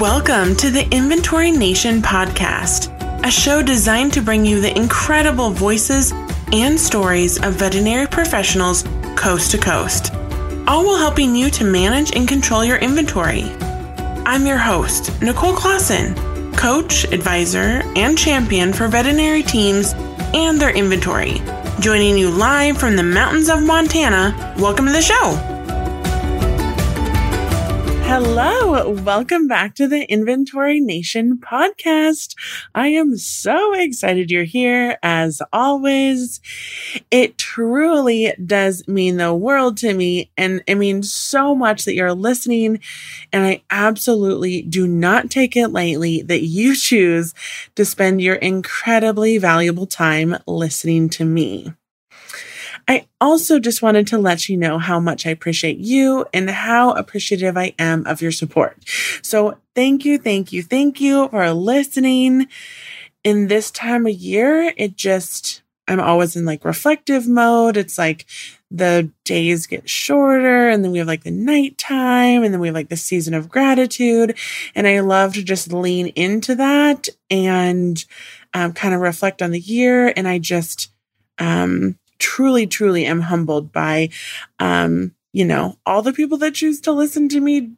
Welcome to the Inventory Nation podcast, a show designed to bring you the incredible voices and stories of veterinary professionals coast to coast, all while helping you to manage and control your inventory. I'm your host, Nicole Clausen, coach, advisor, and champion for veterinary teams and their inventory. Joining you live from the mountains of Montana, welcome to the show. Hello, welcome back to the Inventory Nation podcast. I am so excited you're here as always. It truly does mean the world to me, and it means so much that you're listening. And I absolutely do not take it lightly that you choose to spend your incredibly valuable time listening to me. I also just wanted to let you know how much I appreciate you and how appreciative I am of your support. So thank you, thank you, thank you for listening. In this time of year, it just, I'm always in like reflective mode. It's like the days get shorter and then we have like the nighttime and then we have like the season of gratitude. And I love to just lean into that and um, kind of reflect on the year. And I just, um, truly, truly am humbled by, um, you know, all the people that choose to listen to me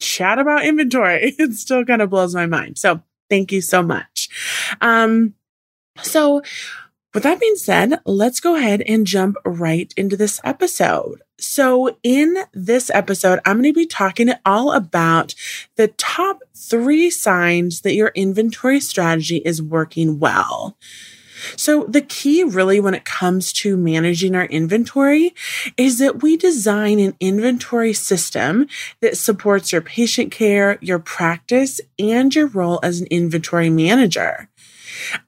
chat about inventory. It still kind of blows my mind. So thank you so much. Um, so with that being said, let's go ahead and jump right into this episode. So, in this episode, I'm going to be talking all about the top three signs that your inventory strategy is working well. So the key really when it comes to managing our inventory is that we design an inventory system that supports your patient care, your practice, and your role as an inventory manager.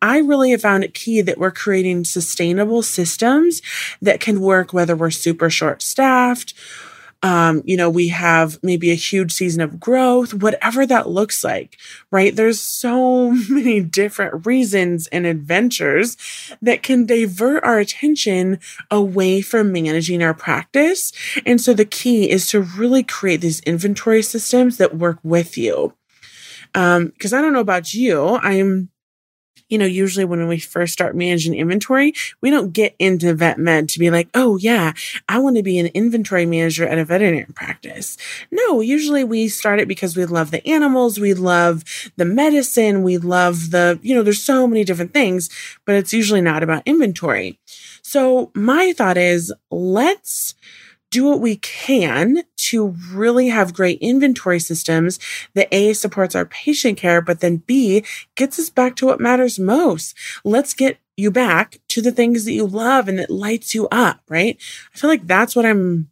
I really have found it key that we're creating sustainable systems that can work whether we're super short staffed um, you know, we have maybe a huge season of growth, whatever that looks like, right? There's so many different reasons and adventures that can divert our attention away from managing our practice. And so the key is to really create these inventory systems that work with you. Um, cause I don't know about you. I'm, you know, usually when we first start managing inventory, we don't get into vet med to be like, oh yeah, I want to be an inventory manager at a veterinary practice. No, usually we start it because we love the animals, we love the medicine, we love the, you know, there's so many different things, but it's usually not about inventory. So my thought is let's do what we can to really have great inventory systems that A supports our patient care, but then B gets us back to what matters most. Let's get you back to the things that you love and that lights you up, right? I feel like that's what I'm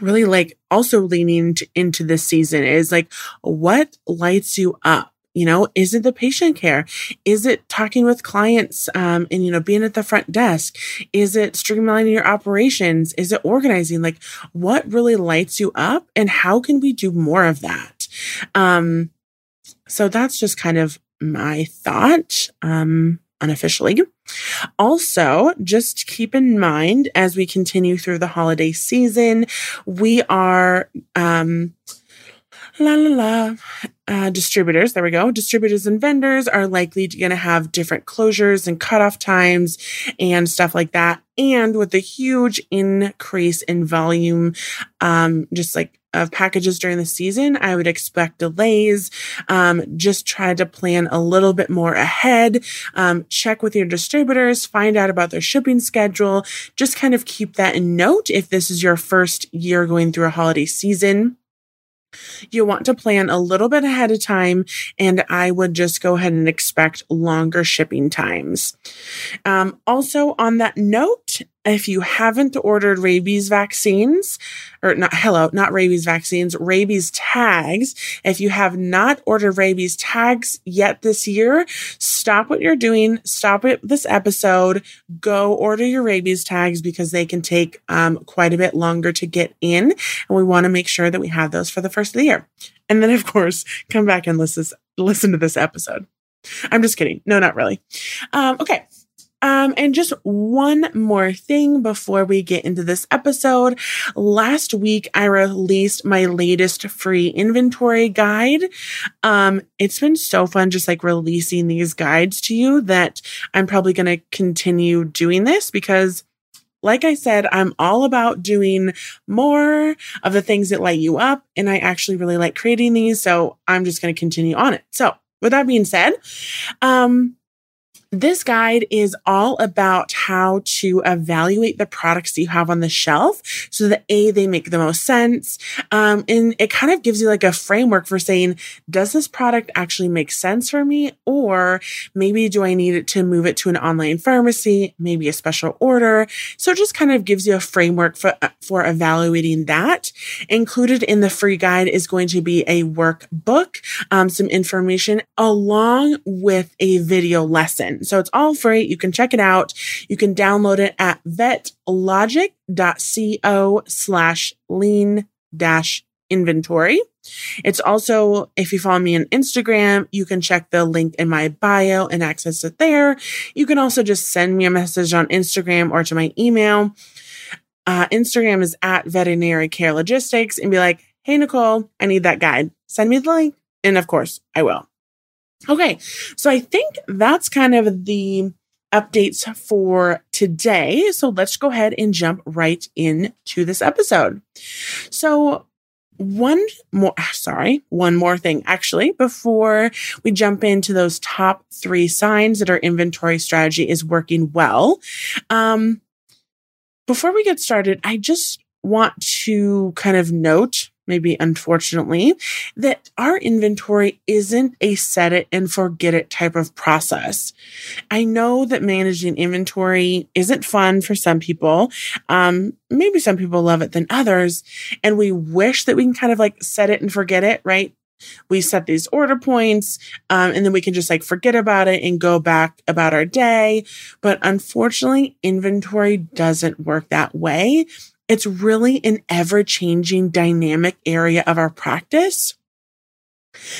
really like also leaning into this season is like what lights you up you know, is it the patient care? Is it talking with clients um, and, you know, being at the front desk? Is it streamlining your operations? Is it organizing? Like, what really lights you up and how can we do more of that? Um, so that's just kind of my thought. Um, unofficially. Also, just keep in mind as we continue through the holiday season, we are um, la la la. Uh, distributors, there we go. Distributors and vendors are likely going to have different closures and cutoff times and stuff like that. And with the huge increase in volume, um, just like of packages during the season, I would expect delays. Um, just try to plan a little bit more ahead. Um, check with your distributors, find out about their shipping schedule. Just kind of keep that in note if this is your first year going through a holiday season. You want to plan a little bit ahead of time, and I would just go ahead and expect longer shipping times. Um, also, on that note, if you haven't ordered rabies vaccines, or not, hello, not rabies vaccines, rabies tags, if you have not ordered rabies tags yet this year, stop what you're doing, stop it this episode, go order your rabies tags because they can take um, quite a bit longer to get in. And we want to make sure that we have those for the first of the year. And then, of course, come back and listen, listen to this episode. I'm just kidding. No, not really. Um, okay. Um, and just one more thing before we get into this episode. Last week, I released my latest free inventory guide. Um, it's been so fun just like releasing these guides to you that I'm probably going to continue doing this because like I said, I'm all about doing more of the things that light you up. And I actually really like creating these. So I'm just going to continue on it. So with that being said, um, this guide is all about how to evaluate the products you have on the shelf so that A, they make the most sense. Um, and it kind of gives you like a framework for saying, does this product actually make sense for me? Or maybe do I need it to move it to an online pharmacy, maybe a special order? So it just kind of gives you a framework for, for evaluating that. Included in the free guide is going to be a workbook, um, some information along with a video lesson. So it's all free. You can check it out. You can download it at vetlogic.co slash lean dash inventory. It's also, if you follow me on Instagram, you can check the link in my bio and access it there. You can also just send me a message on Instagram or to my email. Uh, Instagram is at veterinary care logistics and be like, Hey, Nicole, I need that guide. Send me the link. And of course I will. Okay. So I think that's kind of the updates for today. So let's go ahead and jump right into this episode. So one more, sorry, one more thing actually, before we jump into those top three signs that our inventory strategy is working well. Um, before we get started, I just want to kind of note maybe unfortunately, that our inventory isn't a set it and forget it type of process. I know that managing inventory isn't fun for some people. Um, maybe some people love it than others. And we wish that we can kind of like set it and forget it, right? We set these order points, um, and then we can just like forget about it and go back about our day. But unfortunately, inventory doesn't work that way. It's really an ever changing dynamic area of our practice.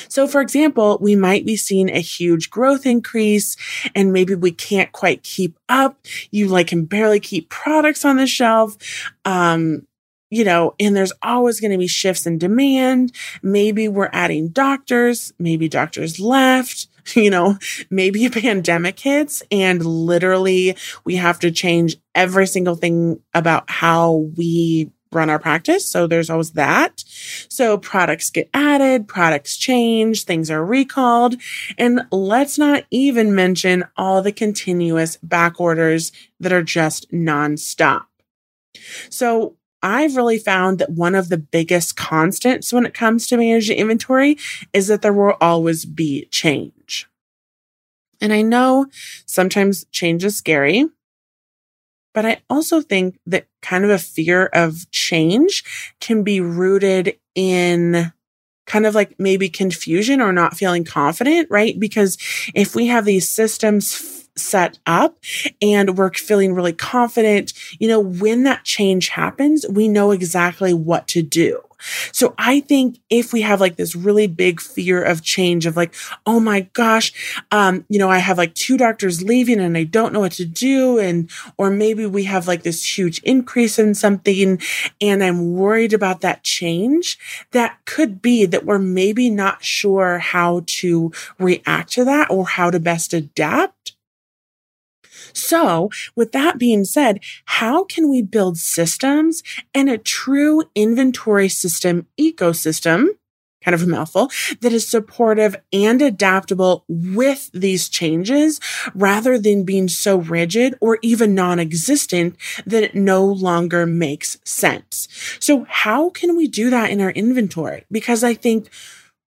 So, for example, we might be seeing a huge growth increase and maybe we can't quite keep up. You like can barely keep products on the shelf. Um, you know, and there's always going to be shifts in demand. Maybe we're adding doctors. Maybe doctors left. you know, maybe a pandemic hits and literally we have to change every single thing about how we run our practice. So there's always that. So products get added, products change, things are recalled. And let's not even mention all the continuous back orders that are just nonstop. So I've really found that one of the biggest constants when it comes to managing inventory is that there will always be change. And I know sometimes change is scary, but I also think that kind of a fear of change can be rooted in kind of like maybe confusion or not feeling confident, right? Because if we have these systems set up and we're feeling really confident, you know, when that change happens, we know exactly what to do. So I think if we have like this really big fear of change of like, oh my gosh, um, you know, I have like two doctors leaving and I don't know what to do. And, or maybe we have like this huge increase in something and I'm worried about that change. That could be that we're maybe not sure how to react to that or how to best adapt. So with that being said, how can we build systems and a true inventory system ecosystem? Kind of a mouthful that is supportive and adaptable with these changes rather than being so rigid or even non-existent that it no longer makes sense. So how can we do that in our inventory? Because I think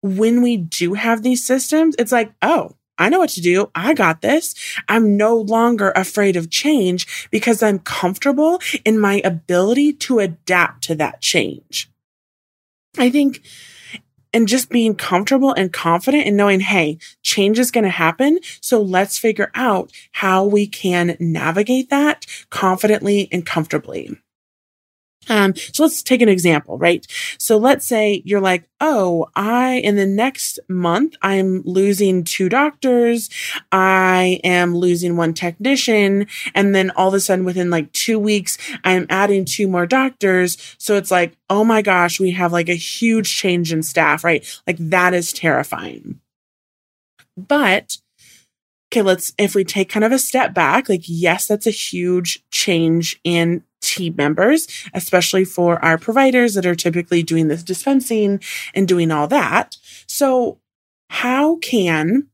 when we do have these systems, it's like, oh, I know what to do. I got this. I'm no longer afraid of change because I'm comfortable in my ability to adapt to that change. I think and just being comfortable and confident and knowing, hey, change is going to happen. So let's figure out how we can navigate that confidently and comfortably. Um, so let's take an example, right? So let's say you're like, oh, I, in the next month, I'm losing two doctors. I am losing one technician. And then all of a sudden within like two weeks, I'm adding two more doctors. So it's like, oh my gosh, we have like a huge change in staff, right? Like that is terrifying. But okay, let's, if we take kind of a step back, like, yes, that's a huge change in team members, especially for our providers that are typically doing this dispensing and doing all that. So how can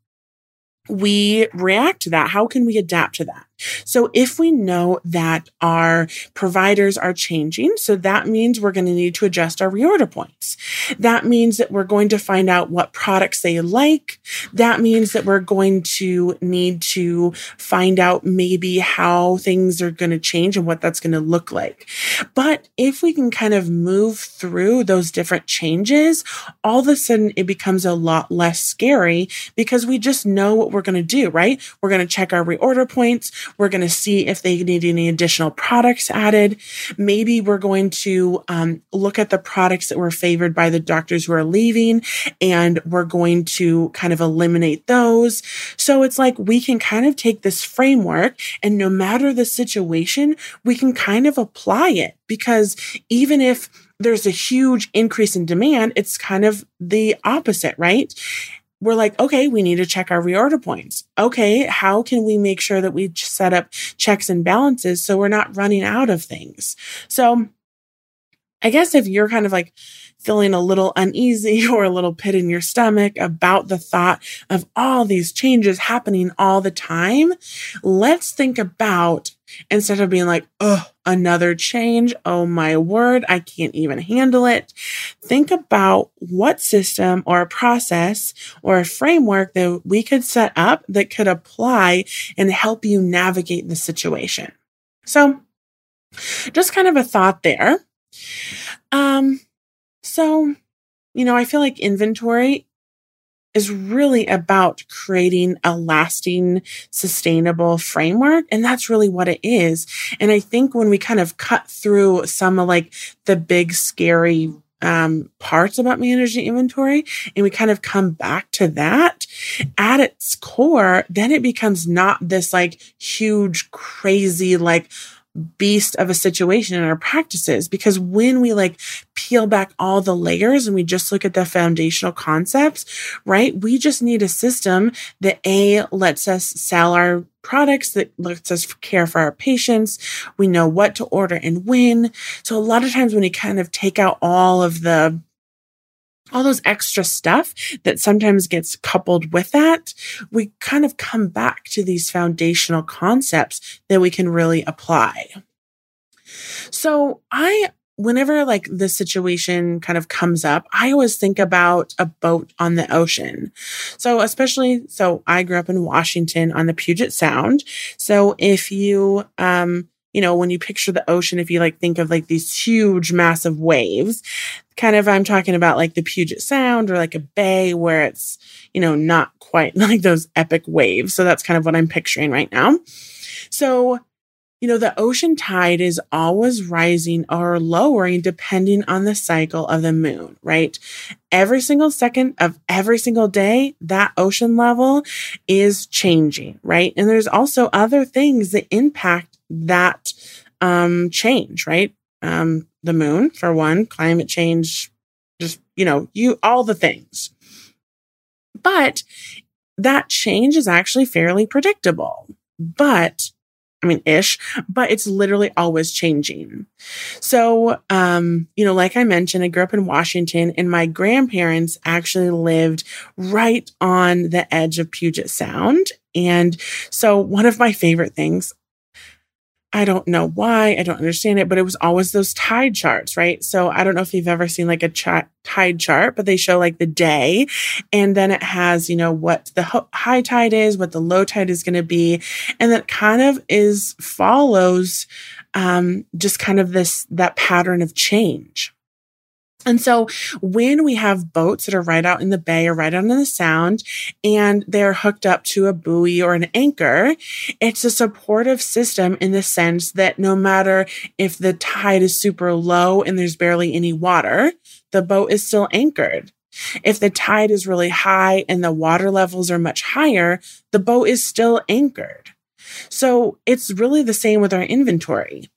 we react to that? How can we adapt to that? So if we know that our providers are changing, so that means we're going to need to adjust our reorder points. That means that we're going to find out what products they like. That means that we're going to need to find out maybe how things are going to change and what that's going to look like. But if we can kind of move through those different changes, all of a sudden it becomes a lot less scary because we just know what we're going to do, right? We're going to check our reorder points. We're going to see if they need any additional products added. Maybe we're going to um, look at the products that were favored by the doctors who are leaving and we're going to kind of eliminate those. So it's like we can kind of take this framework and no matter the situation, we can kind of apply it because even if there's a huge increase in demand, it's kind of the opposite, right? We're like, okay, we need to check our reorder points. Okay, how can we make sure that we set up checks and balances so we're not running out of things? So I guess if you're kind of like feeling a little uneasy or a little pit in your stomach about the thought of all these changes happening all the time, let's think about instead of being like, oh, another change. Oh my word. I can't even handle it. Think about what system or process or a framework that we could set up that could apply and help you navigate the situation. So just kind of a thought there. Um, so, you know, I feel like inventory is really about creating a lasting, sustainable framework. And that's really what it is. And I think when we kind of cut through some of like the big, scary um, parts about managing inventory and we kind of come back to that at its core, then it becomes not this like huge, crazy, like, beast of a situation in our practices because when we like peel back all the layers and we just look at the foundational concepts, right? We just need a system that A lets us sell our products that lets us care for our patients. We know what to order and when. So a lot of times when you kind of take out all of the all those extra stuff that sometimes gets coupled with that, we kind of come back to these foundational concepts that we can really apply. So I whenever like the situation kind of comes up, I always think about a boat on the ocean. So especially, so I grew up in Washington on the Puget Sound. So if you, um, you know, when you picture the ocean, if you like think of like these huge, massive waves, kind of, I'm talking about like the Puget Sound or like a bay where it's, you know, not quite like those epic waves. So that's kind of what I'm picturing right now. So, you know, the ocean tide is always rising or lowering depending on the cycle of the moon, right? Every single second of every single day, that ocean level is changing, right? And there's also other things that impact that um, change, right? Um, the moon, for one, climate change, just, you know, you, all the things. But that change is actually fairly predictable. But I mean, ish, but it's literally always changing. So, um, you know, like I mentioned, I grew up in Washington and my grandparents actually lived right on the edge of Puget Sound. And so one of my favorite things, I don't know why. I don't understand it, but it was always those tide charts, right? So I don't know if you've ever seen like a tide chart, but they show like the day and then it has, you know, what the ho- high tide is, what the low tide is going to be. And that kind of is follows, um, just kind of this, that pattern of change. And so when we have boats that are right out in the bay or right out in the sound and they're hooked up to a buoy or an anchor, it's a supportive system in the sense that no matter if the tide is super low and there's barely any water, the boat is still anchored. If the tide is really high and the water levels are much higher, the boat is still anchored. So it's really the same with our inventory.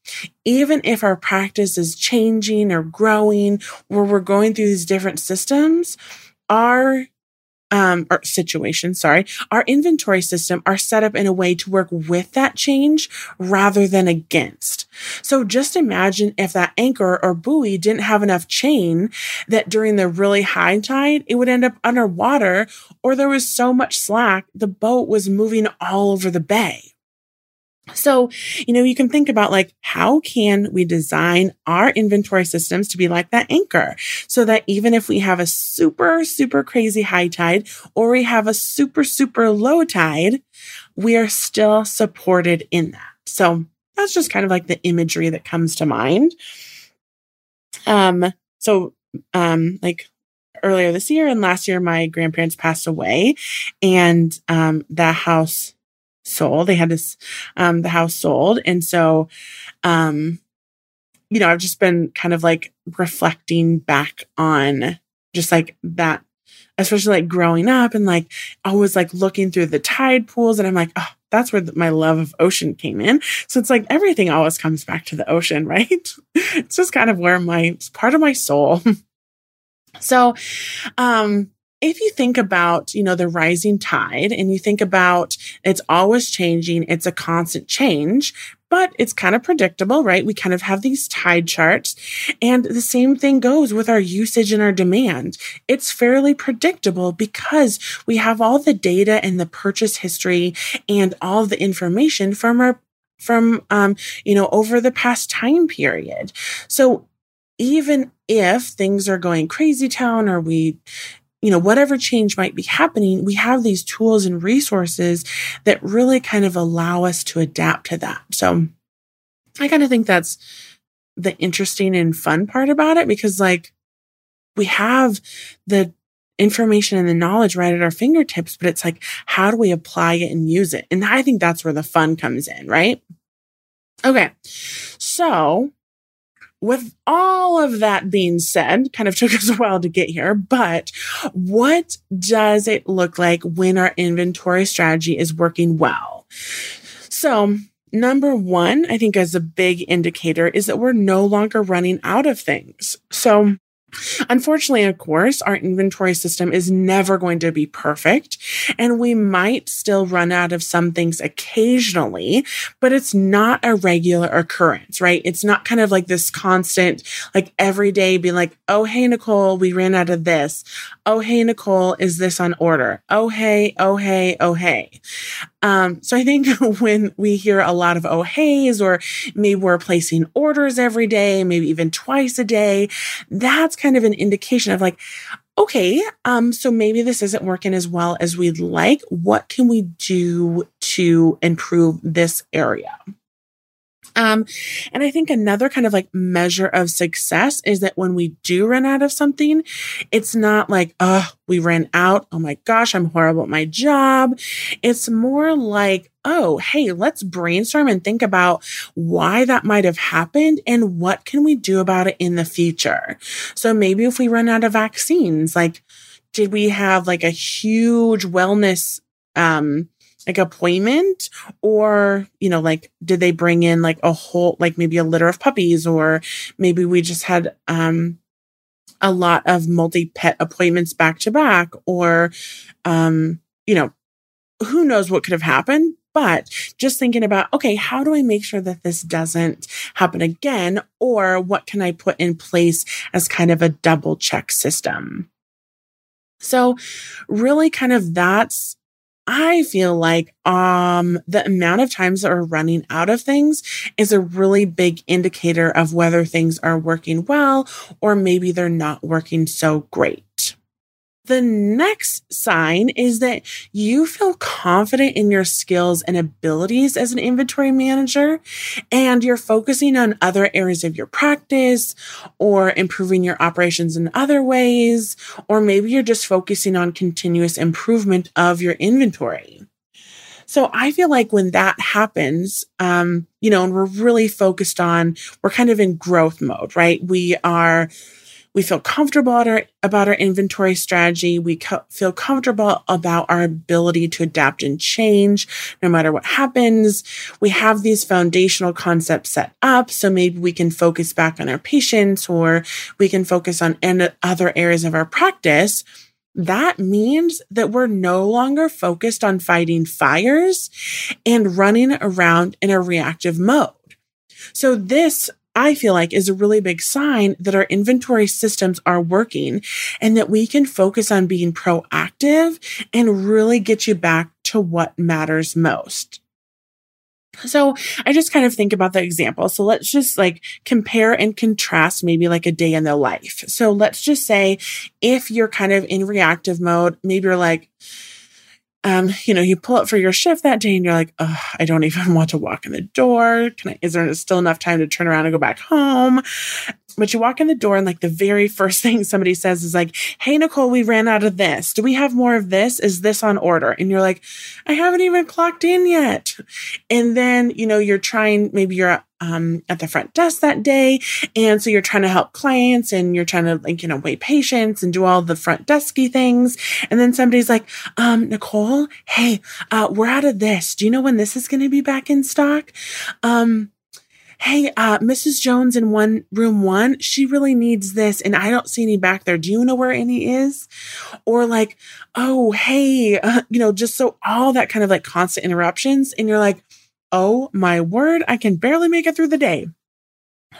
Even if our practice is changing or growing, or we're going through these different systems, our um, or situation, sorry, our inventory system are set up in a way to work with that change rather than against. So just imagine if that anchor or buoy didn't have enough chain that during the really high tide, it would end up underwater or there was so much slack, the boat was moving all over the bay. So, you know, you can think about like, how can we design our inventory systems to be like that anchor so that even if we have a super, super crazy high tide or we have a super, super low tide, we are still supported in that. So that's just kind of like the imagery that comes to mind. Um, so, um, like earlier this year and last year, my grandparents passed away and, um, that house sold. They had this, um, the house sold. And so, um, you know, I've just been kind of like reflecting back on just like that, especially like growing up and like always like looking through the tide pools. And I'm like, oh, that's where my love of ocean came in. So it's like everything always comes back to the ocean, right? it's just kind of where my, part of my soul. so, um, if you think about, you know, the rising tide and you think about it's always changing, it's a constant change, but it's kind of predictable, right? We kind of have these tide charts and the same thing goes with our usage and our demand. It's fairly predictable because we have all the data and the purchase history and all the information from our from um you know over the past time period. So even if things are going crazy town or we you know, whatever change might be happening, we have these tools and resources that really kind of allow us to adapt to that. So I kind of think that's the interesting and fun part about it because like we have the information and the knowledge right at our fingertips, but it's like, how do we apply it and use it? And I think that's where the fun comes in, right? Okay. So with all of that being said, kind of took us a while to get here, but what does it look like when our inventory strategy is working well? So number one, I think as a big indicator is that we're no longer running out of things. So Unfortunately, of course, our inventory system is never going to be perfect and we might still run out of some things occasionally, but it's not a regular occurrence, right? It's not kind of like this constant, like every day being like, Oh, hey, Nicole, we ran out of this. Oh, hey, Nicole, is this on order? Oh, hey, oh, hey, oh, hey. Um, so I think when we hear a lot of oh heys or maybe we're placing orders every day, maybe even twice a day, that's kind of an indication of like, okay, um, so maybe this isn't working as well as we'd like. What can we do to improve this area? Um, and I think another kind of like measure of success is that when we do run out of something, it's not like, oh, we ran out. Oh my gosh, I'm horrible at my job. It's more like, oh, hey, let's brainstorm and think about why that might have happened and what can we do about it in the future. So maybe if we run out of vaccines, like, did we have like a huge wellness, um, like appointment? Or you know like did they bring in like a whole like maybe a litter of puppies? Or maybe we just had um a lot of multi pet appointments back to back? Or um you know who knows what could have happened? But just thinking about okay how do i make sure that this doesn't happen again? Or what can i put in place as kind of a double check system? So really kind of that's I feel like um the amount of times that we're running out of things is a really big indicator of whether things are working well or maybe they're not working so great. The next sign is that you feel confident in your skills and abilities as an inventory manager, and you're focusing on other areas of your practice or improving your operations in other ways, or maybe you're just focusing on continuous improvement of your inventory. So I feel like when that happens, um, you know, and we're really focused on, we're kind of in growth mode, right? We are we feel comfortable about our, about our inventory strategy. We co- feel comfortable about our ability to adapt and change no matter what happens. We have these foundational concepts set up. So maybe we can focus back on our patients or we can focus on other areas of our practice. That means that we're no longer focused on fighting fires and running around in a reactive mode. So this I feel like is a really big sign that our inventory systems are working and that we can focus on being proactive and really get you back to what matters most. So I just kind of think about the example. So let's just like compare and contrast maybe like a day in the life. So let's just say if you're kind of in reactive mode, maybe you're like, um, you know, you pull up for your shift that day and you're like, I don't even want to walk in the door. Can I, is there still enough time to turn around and go back home? But you walk in the door and like the very first thing somebody says is like, Hey, Nicole, we ran out of this. Do we have more of this? Is this on order? And you're like, I haven't even clocked in yet. And then, you know, you're trying, maybe you're um, at the front desk that day. And so you're trying to help clients and you're trying to like, you know, wait patients and do all the front desky things. And then somebody's like, um, Nicole, hey, uh, we're out of this. Do you know when this is going to be back in stock? Um, Hey, uh, Mrs. Jones in one room one, she really needs this and I don't see any back there. Do you know where any is? Or like, oh, hey, uh, you know, just so all that kind of like constant interruptions. And you're like, oh my word, I can barely make it through the day.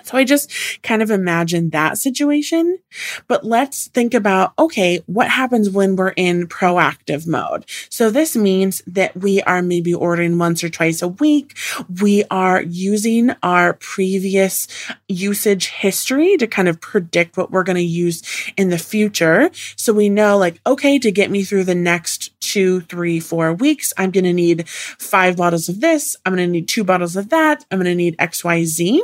So I just kind of imagine that situation. But let's think about, okay, what happens when we're in proactive mode? So this means that we are maybe ordering once or twice a week. We are using our previous usage history to kind of predict what we're going to use in the future. So we know like, okay, to get me through the next two, three, four weeks, I'm going to need five bottles of this. I'm going to need two bottles of that. I'm going to need X, Y, Z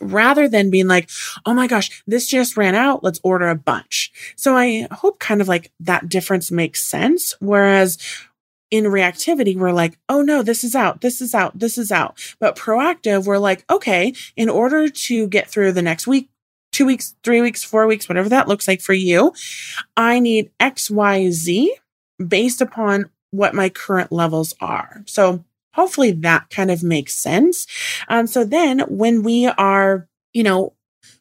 rather than being like, oh my gosh, this just ran out. Let's order a bunch. So I hope kind of like that difference makes sense. Whereas in reactivity, we're like, oh no, this is out, this is out, this is out. But proactive, we're like, okay, in order to get through the next week, two weeks, three weeks, four weeks, whatever that looks like for you, I need X, Y, Z based upon what my current levels are. So hopefully that kind of makes sense. Um, so then when we are, you know,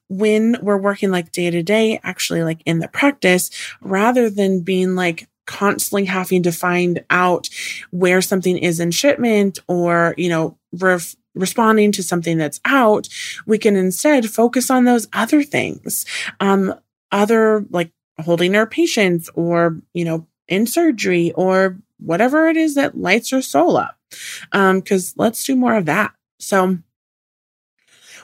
when we're working like day to day, actually like in the practice, rather than being like constantly having to find out where something is in shipment or, you know, ref- responding to something that's out, we can instead focus on those other things. Um, other like holding our patients or, you know, in surgery or whatever it is that lights your soul up. Um, cause let's do more of that. So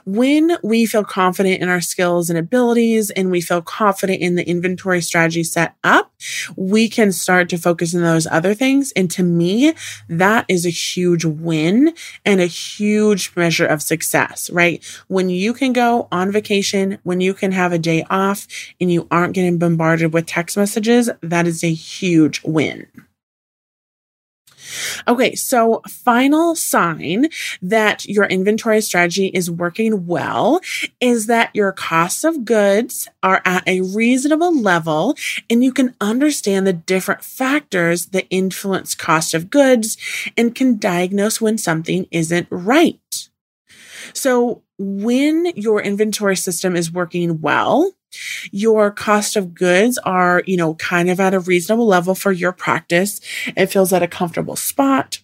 when we feel confident in our skills and abilities and we feel confident in the inventory strategy set up, we can start to focus on those other things. And to me, that is a huge win and a huge measure of success, right? When you can go on vacation, when you can have a day off and you aren't getting bombarded with text messages, that is a huge win. Okay, so final sign that your inventory strategy is working well is that your costs of goods are at a reasonable level and you can understand the different factors that influence cost of goods and can diagnose when something isn't right. So when your inventory system is working well, your cost of goods are, you know, kind of at a reasonable level for your practice. It feels at a comfortable spot.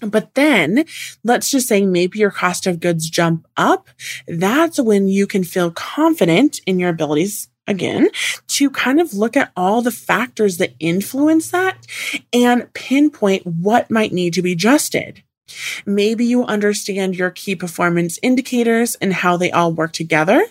But then let's just say maybe your cost of goods jump up. That's when you can feel confident in your abilities again to kind of look at all the factors that influence that and pinpoint what might need to be adjusted. Maybe you understand your key performance indicators and how they all work together,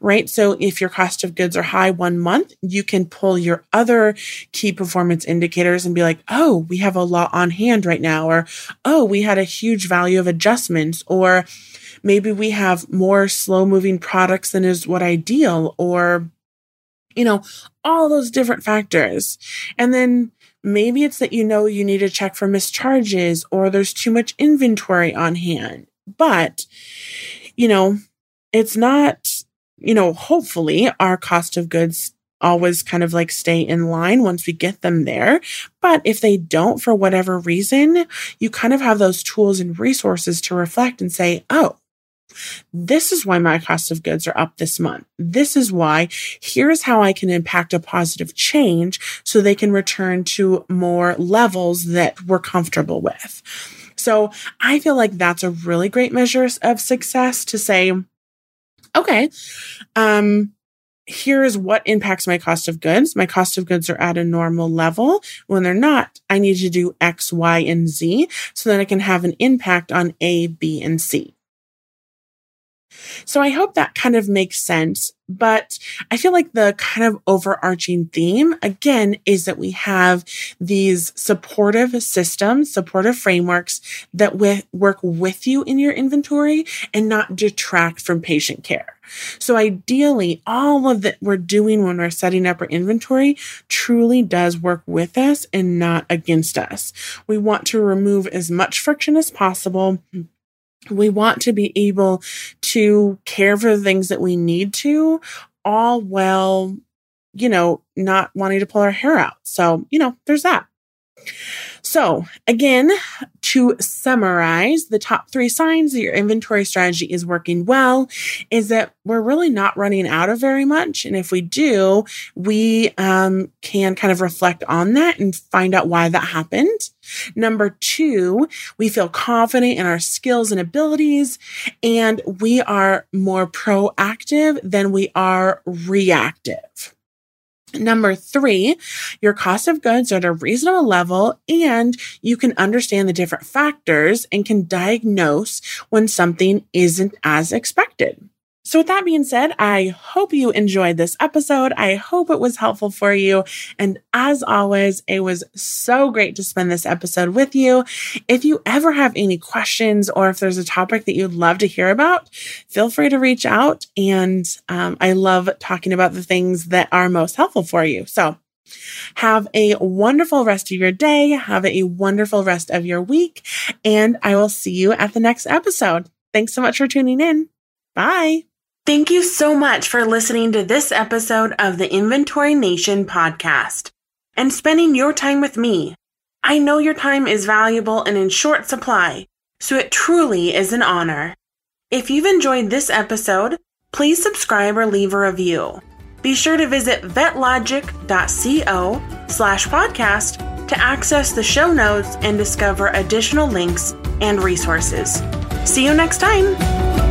right? So if your cost of goods are high one month, you can pull your other key performance indicators and be like, oh, we have a lot on hand right now, or oh, we had a huge value of adjustments, or maybe we have more slow moving products than is what ideal, or you know, all those different factors. And then Maybe it's that you know you need to check for mischarges or there's too much inventory on hand. But, you know, it's not, you know, hopefully our cost of goods always kind of like stay in line once we get them there. But if they don't for whatever reason, you kind of have those tools and resources to reflect and say, oh, this is why my cost of goods are up this month. This is why here's how I can impact a positive change so they can return to more levels that we're comfortable with. So I feel like that's a really great measure of success to say, okay, um, here's what impacts my cost of goods. My cost of goods are at a normal level. When they're not, I need to do X, Y, and Z so that I can have an impact on A, B, and C. So I hope that kind of makes sense. But I feel like the kind of overarching theme again is that we have these supportive systems, supportive frameworks that work with you in your inventory and not detract from patient care. So ideally, all of that we're doing when we're setting up our inventory truly does work with us and not against us. We want to remove as much friction as possible we want to be able to care for the things that we need to, all while, you know, not wanting to pull our hair out. So, you know, there's that. So, again, to summarize, the top three signs that your inventory strategy is working well is that we're really not running out of very much. And if we do, we um, can kind of reflect on that and find out why that happened. Number two, we feel confident in our skills and abilities, and we are more proactive than we are reactive. Number three, your cost of goods are at a reasonable level and you can understand the different factors and can diagnose when something isn't as expected. So with that being said, I hope you enjoyed this episode. I hope it was helpful for you. And as always, it was so great to spend this episode with you. If you ever have any questions or if there's a topic that you'd love to hear about, feel free to reach out. And um, I love talking about the things that are most helpful for you. So have a wonderful rest of your day. Have a wonderful rest of your week. And I will see you at the next episode. Thanks so much for tuning in. Bye. Thank you so much for listening to this episode of the Inventory Nation podcast and spending your time with me. I know your time is valuable and in short supply, so it truly is an honor. If you've enjoyed this episode, please subscribe or leave a review. Be sure to visit vetlogic.co slash podcast to access the show notes and discover additional links and resources. See you next time.